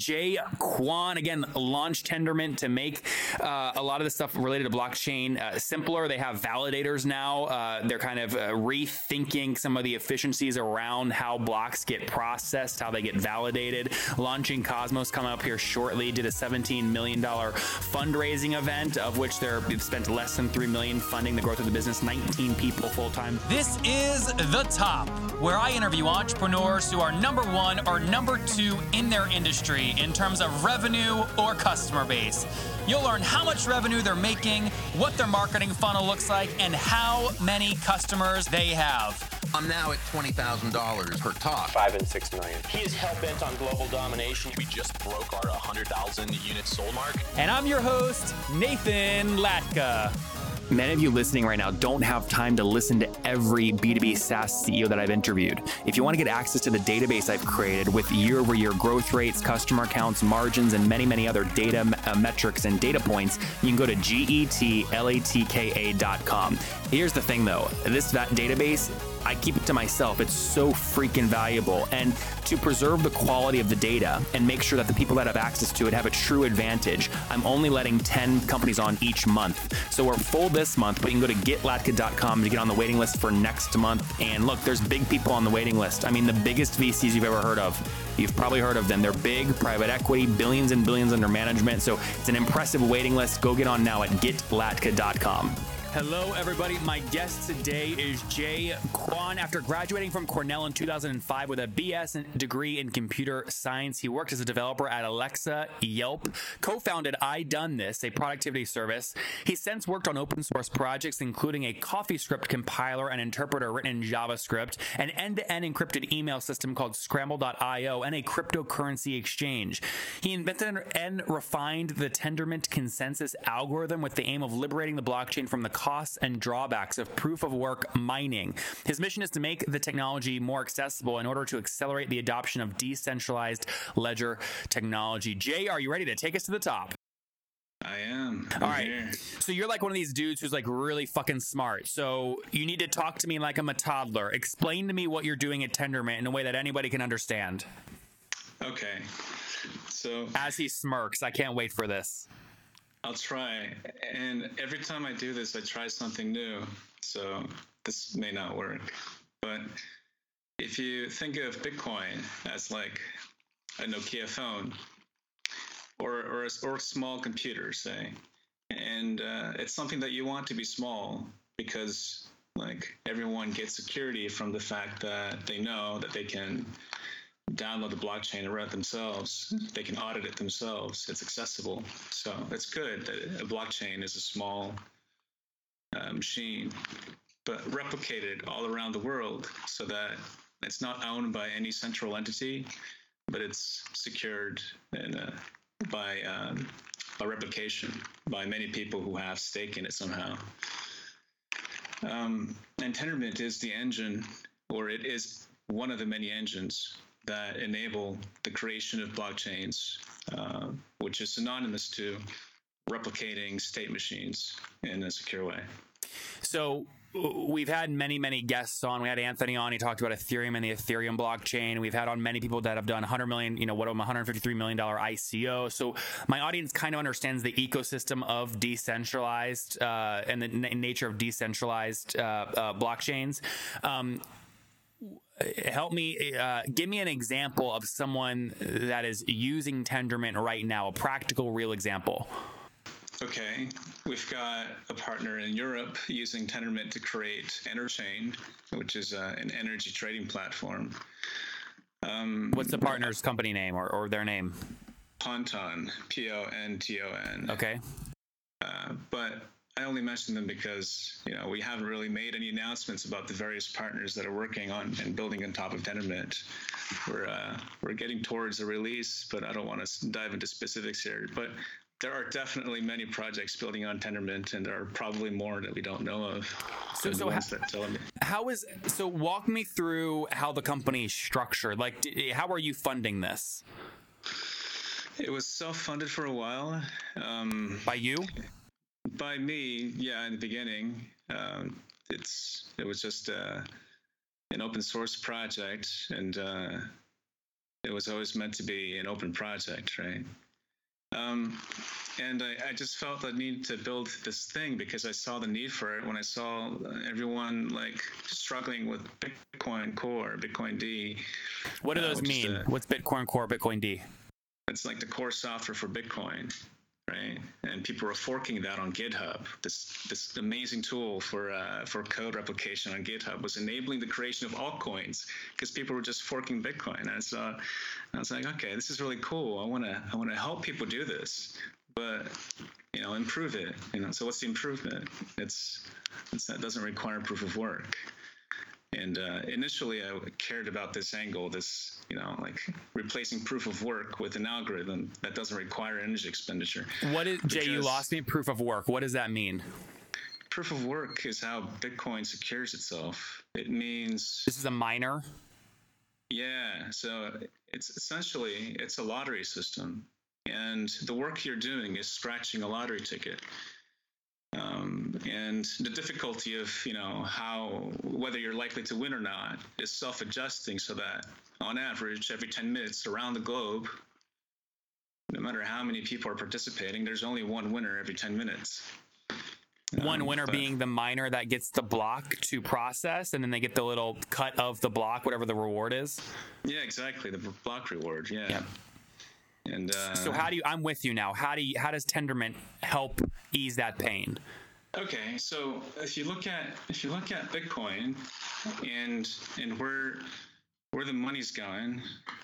Jae Kwon again launched Tendermint to make uh, a lot of the stuff related to blockchain uh, simpler. They have validators now. Uh, they're kind of uh, rethinking some of the efficiencies around how blocks get processed, how they get validated. Launching Cosmos coming up here shortly. Did a 17 million dollar fundraising event, of which they've spent less than 3 million funding the growth of the business. 19 people full time. This is the top, where I interview entrepreneurs who are number one or number two in their industry in terms of revenue or customer base. You'll learn how much revenue they're making, what their marketing funnel looks like, and how many customers they have. I'm now at $20,000 per talk. Five and six million. He is hell bent on global domination. We just broke our 100,000 unit sold mark. And I'm your host, Nathan Latka. Many of you listening right now don't have time to listen to every B2B SaaS CEO that I've interviewed. If you want to get access to the database I've created with year over year growth rates, customer counts, margins, and many, many other data uh, metrics and data points, you can go to getlatka.com. Here's the thing though this database I keep it to myself. It's so freaking valuable. And to preserve the quality of the data and make sure that the people that have access to it have a true advantage, I'm only letting 10 companies on each month. So we're full this month, but you can go to getlatka.com to get on the waiting list for next month. And look, there's big people on the waiting list. I mean, the biggest VCs you've ever heard of. You've probably heard of them. They're big, private equity, billions and billions under management. So it's an impressive waiting list. Go get on now at getlatka.com. Hello, everybody. My guest today is Jae Kwon. After graduating from Cornell in 2005 with a BS degree in computer science, he worked as a developer at Alexa, Yelp, co founded I Done This, a productivity service. He's since worked on open source projects, including a CoffeeScript compiler and interpreter written in JavaScript, an end to end encrypted email system called Scramble.io, and a cryptocurrency exchange. He invented and refined the Tendermint consensus algorithm with the aim of liberating the blockchain from the costs and drawbacks of proof of work mining. His mission is to make the technology more accessible in order to accelerate the adoption of decentralized ledger technology. Jae, are you ready to take us to the top? I am. I'm All right. Here. So you're like one of these dudes who's like really fucking smart. So you need to talk to me like I'm a toddler. Explain to me what you're doing at Tendermint in a way that anybody can understand. Okay. So as he smirks, I can't wait for this. I'll try. And every time I do this, I try something new. So this may not work. But if you think of Bitcoin as like a Nokia phone or, or, a, or a small computer, say, and uh, it's something that you want to be small because like everyone gets security from the fact that they know that they can download the blockchain and run it themselves. They can audit it themselves. It's accessible. So it's good that a blockchain is a small uh, machine, but replicated all around the world so that it's not owned by any central entity, but it's secured in a, by um, replication by many people who have stake in it somehow. Um, and Tendermint is the engine, or it is one of the many engines that enable the creation of blockchains, uh, which is synonymous to replicating state machines in a secure way. So we've had many, many guests on. We had Anthony on. He talked about Ethereum and the Ethereum blockchain. We've had on many people that have done 100 million, you know, what 153 million dollar ICO. So my audience kind of understands the ecosystem of decentralized uh, and the n- nature of decentralized uh, uh, blockchains. Um, help me uh, give me an example of someone that is using tendermint right now a practical real example. Okay we've got a partner in europe using tendermint to create enerchain which is uh, an energy trading platform. Um, what's the partner's company name or, or their name? Ponton p-o-n-t-o-n okay. Uh, but I only mention them because you know we haven't really made any announcements about the various partners that are working on and building on top of Tendermint. We're uh, we're getting towards a release, but I don't want to dive into specifics here. But there are definitely many projects building on Tendermint, and there are probably more that we don't know of. So, so how, how is so? Walk me through how the company is structured. Like, how are you funding this? It was self-funded for a while. Um, By you? By me, yeah. In the beginning, um, it's it was just uh, an open source project, and uh, it was always meant to be an open project, right? Um, and I, I, just felt the need to build this thing because I saw the need for it when I saw everyone like struggling with Bitcoin Core, bitcoind. What do uh, those mean? A, What's Bitcoin Core, bitcoind? It's like the core software for Bitcoin right? And people are forking that on GitHub. This this amazing tool for uh, for code replication on GitHub was enabling the creation of altcoins because people were just forking Bitcoin. And so I was like, okay, this is really cool. I want to I want to help people do this, but you know, improve it. You know, so what's the improvement? It's, it's that doesn't require proof of work. And uh, initially, I cared about this angle, this, you know, like replacing proof of work with an algorithm that doesn't require energy expenditure. What is, Jae, you lost me. Proof of work. What does that mean? Proof of work is how Bitcoin secures itself. It means. This is a miner? Yeah. So it's essentially, it's a lottery system. And the work you're doing is scratching a lottery ticket. Um, and the difficulty of you know how whether you're likely to win or not is self-adjusting so that on average every 10 minutes around the globe no matter how many people are participating there's only one winner every 10 minutes. One um, winner but, being the miner that gets the block to process and then they get the little cut of the block whatever the reward is. Yeah exactly the block reward yeah, yeah. And uh, so, how do you? I'm with you now. How do you? How does Tendermint help ease that pain? Okay, so if you look at if you look at Bitcoin and and where where the money's going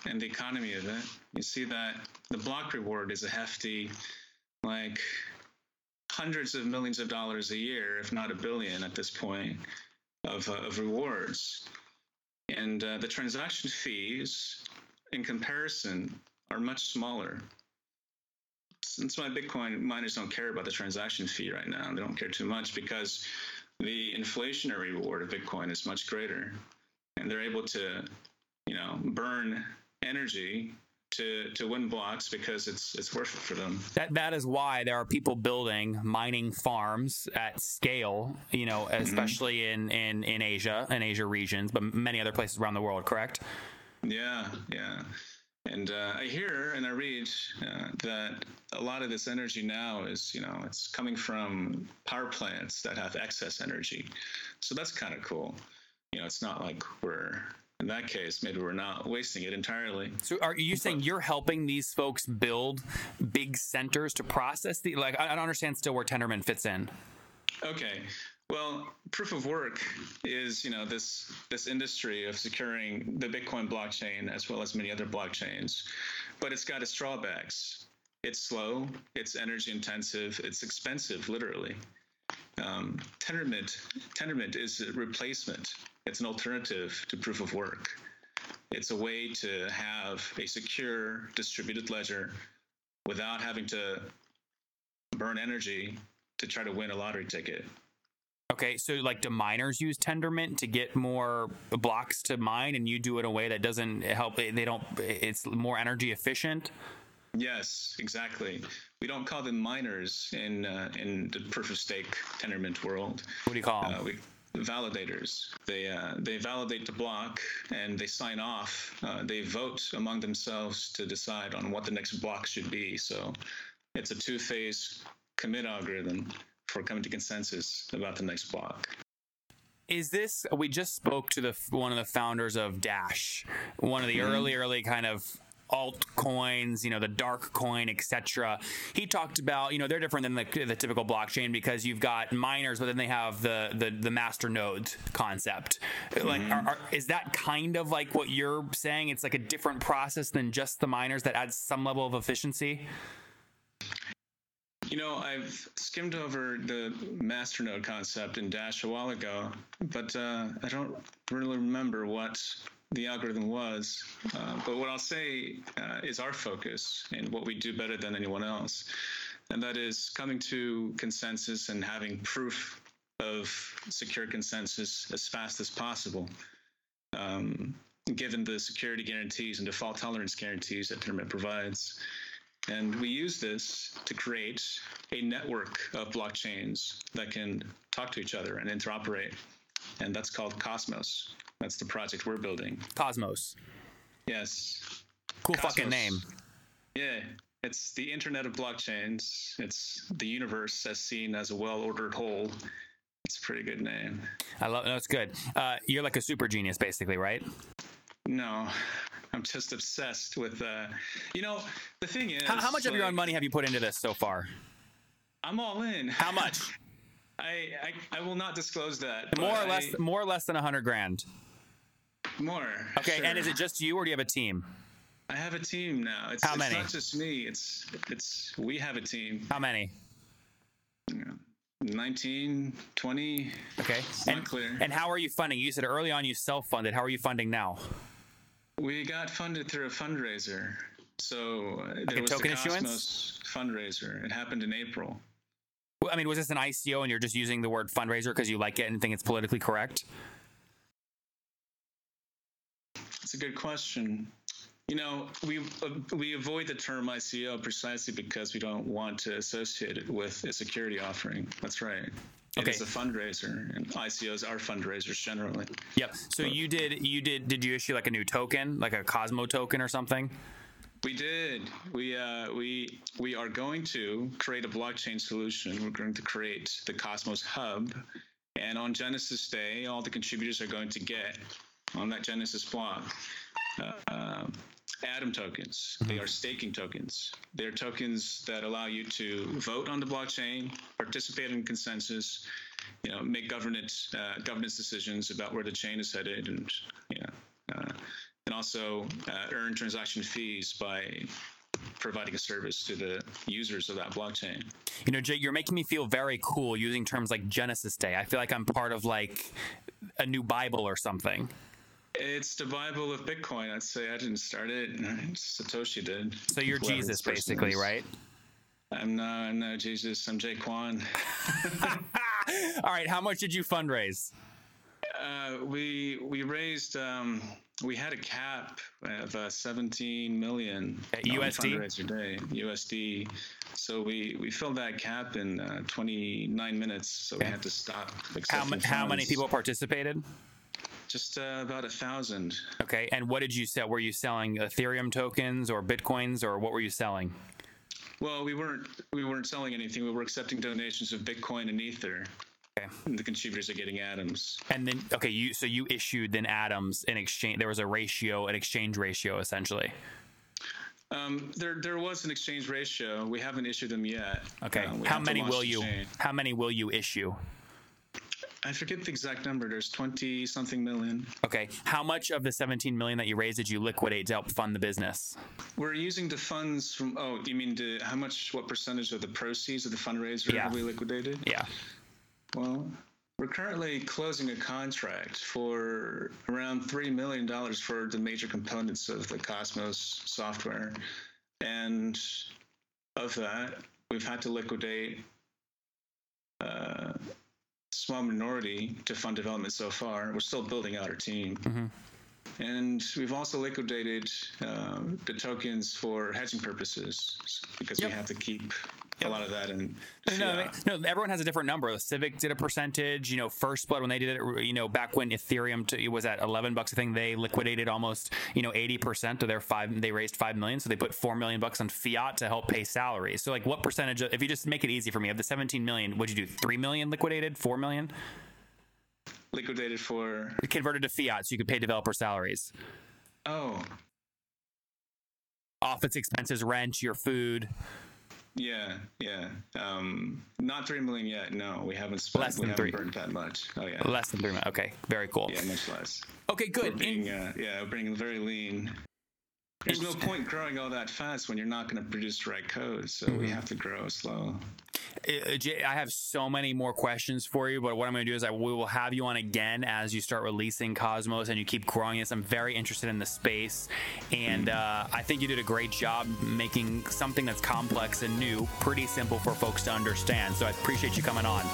and the economy of it, you see that the block reward is a hefty, like hundreds of millions of dollars a year, if not a billion at this point, of, uh, of rewards. And uh, the transaction fees, in comparison, are much smaller. That's why Bitcoin miners don't care about the transaction fee right now. They don't care too much because the inflationary reward of Bitcoin is much greater, and they're able to, you know, burn energy to to win blocks because it's it's worth it for them. That that is why there are people building mining farms at scale. You know, mm-hmm. especially mm-hmm. in in in Asia and Asia regions, but many other places around the world. Correct? Yeah, yeah. And uh, I hear and I read uh, that a lot of this energy now is, you know, it's coming from power plants that have excess energy. So that's kind of cool. You know, it's not like we're in that case, maybe we're not wasting it entirely. So, are you saying you're helping these folks build big centers to process the? Like, I don't understand still where Tendermint fits in. Okay, well, proof of work is, you know, this this industry of securing the Bitcoin blockchain as well as many other blockchains, but it's got its drawbacks. It's slow, it's energy intensive, it's expensive, literally. Um, Tendermint, Tendermint is a replacement. It's an alternative to proof of work. It's a way to have a secure distributed ledger without having to burn energy to try to win a lottery ticket. Okay, so like do miners use Tendermint to get more blocks to mine, and you do it in a way that doesn't help? They don't. It's more energy efficient. Yes, exactly. We don't call them miners in uh, in the proof of stake Tendermint world. What do you call them? Uh, we, validators. They uh, they validate the block and they sign off. Uh, they vote among themselves to decide on what the next block should be. So it's a two-phase commit algorithm for coming to consensus about the next block. Is this we just spoke to the one of the founders of Dash, one of the mm-hmm. early early kind of altcoins, you know, the dark coin, etc. He talked about, you know, they're different than the, the typical blockchain because you've got miners, but then they have the the, the master node concept. Mm-hmm. Like, are, are, is that kind of like what you're saying? It's like a different process than just the miners that adds some level of efficiency. You know, I've skimmed over the masternode concept in Dash a while ago, but uh, I don't really remember what the algorithm was. Uh, but what I'll say uh, is our focus and what we do better than anyone else, and that is coming to consensus and having proof of secure consensus as fast as possible. Um, given the security guarantees and default tolerance guarantees that Tendermint provides. And we use this to create a network of blockchains that can talk to each other and interoperate. And that's called Cosmos. That's the project we're building. Cosmos. Yes. Cool fucking name. Yeah, it's the Internet of Blockchains. It's the universe as seen as a well-ordered whole. It's a pretty good name. I love. No, it's good. Uh, you're like a super genius, basically, right? No, I'm just obsessed with. Uh, you know, the thing is, How, how much of your own money have you put into this so far? I'm all in. How much? I, I I will not disclose that. more or less. I- More or less than a hundred grand. more. Okay. And is it just you, or do you have a team? I have a team now. It's, How it's many? not just me. It's it's we have a team. How many? 19, 20. Okay. It's and, not clear. and how are you funding? You said early on you self-funded. How are you funding now? We got funded through a fundraiser. So there a was token the issuance? Cosmos fundraiser. It happened in April. Well, I mean, was this an ICO and you're just using the word fundraiser because you like it and think it's politically correct? It's a good question. You know, we uh, we avoid the term ICO precisely because we don't want to associate it with a security offering. That's right. Okay. a fundraiser, and ICOs are fundraisers generally. Yep. So you did. You did. Did you issue like a new token, like a Cosmo token or something? We did. We uh, we we are going to create a blockchain solution. We're going to create the Cosmos Hub, and on Genesis Day, all the contributors are going to get on that Genesis block uh, Atom tokens. They are staking tokens. They're tokens that allow you to vote on the blockchain, participate in consensus, you know, make governance uh, governance decisions about where the chain is headed, and you know, uh, and also uh, earn transaction fees by providing a service to the users of that blockchain. You know, Jake, you're making me feel very cool using terms like Genesis Day. I feel like I'm part of like a new Bible or something. It's the Bible of Bitcoin. I'd say I didn't start it. Satoshi did. So you're Whoever Jesus, basically, is. right? I'm no, I'm no Jesus. I'm Jae Kwon. All right. How much did you fundraise? Uh, we we raised um, we had a cap of uh, 17 million on USD? fundraiser day USD. So we we filled that cap in uh, 29 minutes. So we had to stop. How, ma- how many people participated? Just uh, about a thousand. Okay. And what did you sell? Were you selling Ethereum tokens or Bitcoins or what were you selling? Well, we weren't we weren't selling anything. We were accepting donations of Bitcoin and Ether. Okay. And the contributors are getting atoms. And then, okay, you so you issued then atoms in exchange. There was a ratio, an exchange ratio, essentially. Um, there there was an exchange ratio. We haven't issued them yet. Okay. Uh, how many will you? How many will you issue? I forget the exact number. There's 20 something million. Okay. How much of the 17 million that you raised did you liquidate to help fund the business? We're using the funds from. Oh, you mean the, how much? What percentage of the proceeds of the fundraiser Yeah. have we liquidated? Yeah. Well, we're currently closing a contract for around three million dollars for the major components of the Cosmos software, and of that, we've had to liquidate a small minority to fund development so far. We're still building out our team. Mm-hmm. And we've also liquidated uh, the tokens for hedging purposes because Yep. we have to keep a lot of that in. No, fiat. no, everyone has a different number. Civic did a percentage. You know, First Blood when they did it, you know, back when Ethereum to, it was at 11 bucks a thing, they liquidated almost, you know, 80% of their five. They raised five million, so they put four million bucks on fiat to help pay salaries. So, like, what percentage? Of, if you just make it easy for me, of the 17 million, would you do three million liquidated, four million liquidated for converted to fiat, so you could pay developer salaries, oh office expenses, rent, your food. yeah yeah um not three million yet no we haven't spent Less than haven't three. burned that much oh yeah Less than three million. Okay, very cool. yeah much less Okay, we're good. being In- uh, yeah we're being very lean there's no point growing all that fast when you're not going to produce the right code so Mm-hmm. we have to grow slow Uh, Jae, I have so many more questions for you, but what I'm going to do is I we will have you on again as you start releasing Cosmos and you keep growing this. I'm very interested in the space, and uh, I think you did a great job making something that's complex and new pretty simple for folks to understand. So I appreciate you coming on.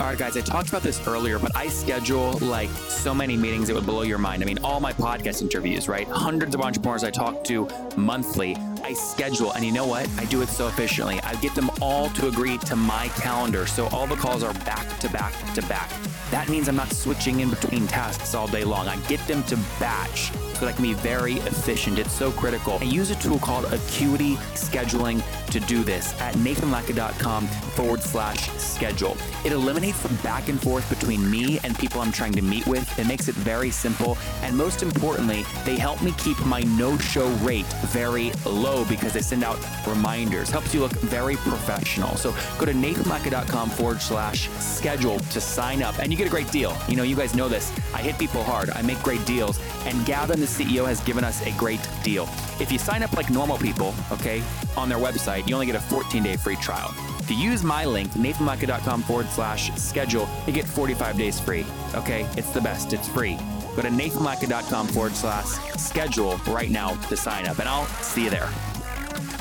All right, guys, I talked about this earlier, but I schedule like so many meetings it would blow your mind. I mean, all my podcast interviews, right? Hundreds of entrepreneurs I talk to monthly. I schedule, and you know what? I do it so efficiently. I get them all to agree to my calendar. So all the calls are back to back to back. That means I'm not switching in between tasks all day long. I get them to batch so that can be very efficient. It's so critical. I use a tool called Acuity Scheduling to do this at nathanlatka.com forward slash schedule. It eliminates the back and forth between me and people I'm trying to meet with. It makes it very simple. And most importantly, they help me keep my no show rate very low because they send out reminders. Helps you look very professional. So go to nathanlatka.com forward slash schedule to sign up and you get a great deal. You know, you guys know this. I hit people hard, I make great deals. And Gavin, CEO, has given us a great deal. If you sign up like normal people, okay, on their website, you only get a 14 day free trial. If you use my link, nathanlatka.com forward slash schedule, you get 45 days free. Okay, it's the best, it's free. Go to nathanlatka.com forward slash schedule right now to sign up, and I'll see you there.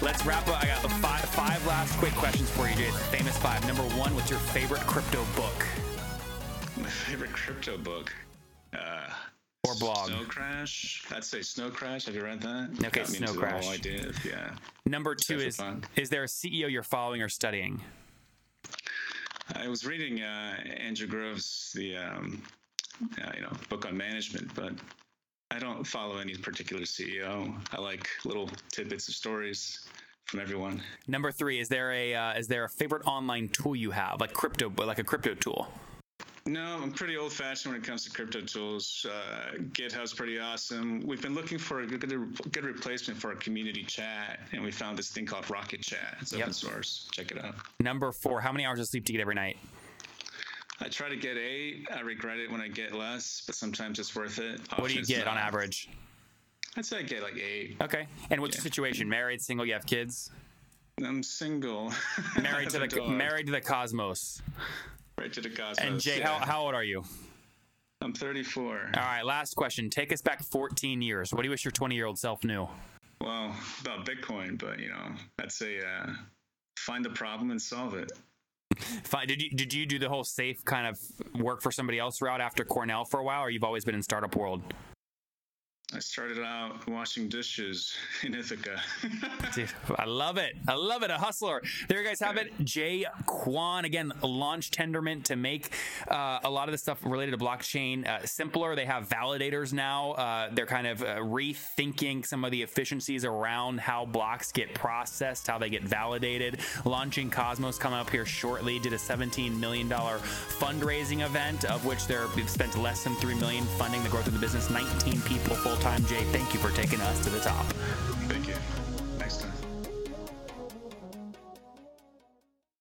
Let's wrap up. I got five, five last quick questions for you, Jae. Famous five. Number one, what's your favorite crypto book? My favorite crypto book. Uh, Or blog. Snow Crash. I'd say Snow Crash. Have you read that? Okay, me Snow Crash. idea of- yeah. Number two is fun. is there a CEO you're following or studying? I was reading uh, Andrew Grove's the um, uh, you know book on management, but I don't follow any particular CEO. I like little tidbits of stories from everyone. Number three, is there a uh, is there a favorite online tool you have, like crypto, like a crypto tool? No, I'm pretty old fashioned when it comes to crypto tools. Uh, GitHub's pretty awesome. We've been looking for a good, good replacement for our community chat, and we found this thing called Rocket Chat. It's Yep. open source. Check it out. Number four, how many hours of sleep do you get every night? I try to get eight. I regret it when I get less, but sometimes it's worth it. What do you get on average? I'd say I get like eight. Okay. And what's your situation? Married, single, you have kids? I'm single. Married to I have a the dog. married to the cosmos. Right to the cosmos. And Jae, yeah. how, how old are you? I'm 34. All right, last question. Take us back 14 years. What do you wish your 20 year old self knew? Well, about Bitcoin, but you know, I'd say uh, find the problem and solve it. Fine. Did you did you do the whole safe kind of work for somebody else route after Cornell for a while, or you've always been in startup world? I started out washing dishes in Ithaca. Dude, I love it. I love it. A hustler. There you guys have it. Jae Kwon, again, launch Tendermint to make uh, a lot of the stuff related to blockchain uh, simpler. They have validators now. Uh, they're kind of uh, rethinking some of the efficiencies around how blocks get processed, how they get validated. Launching Cosmos coming up here shortly. Did a $17 million fundraising event, of which they've spent less than 3 million funding the growth of the business. 19 people full time. Jae, thank you for taking us to the top.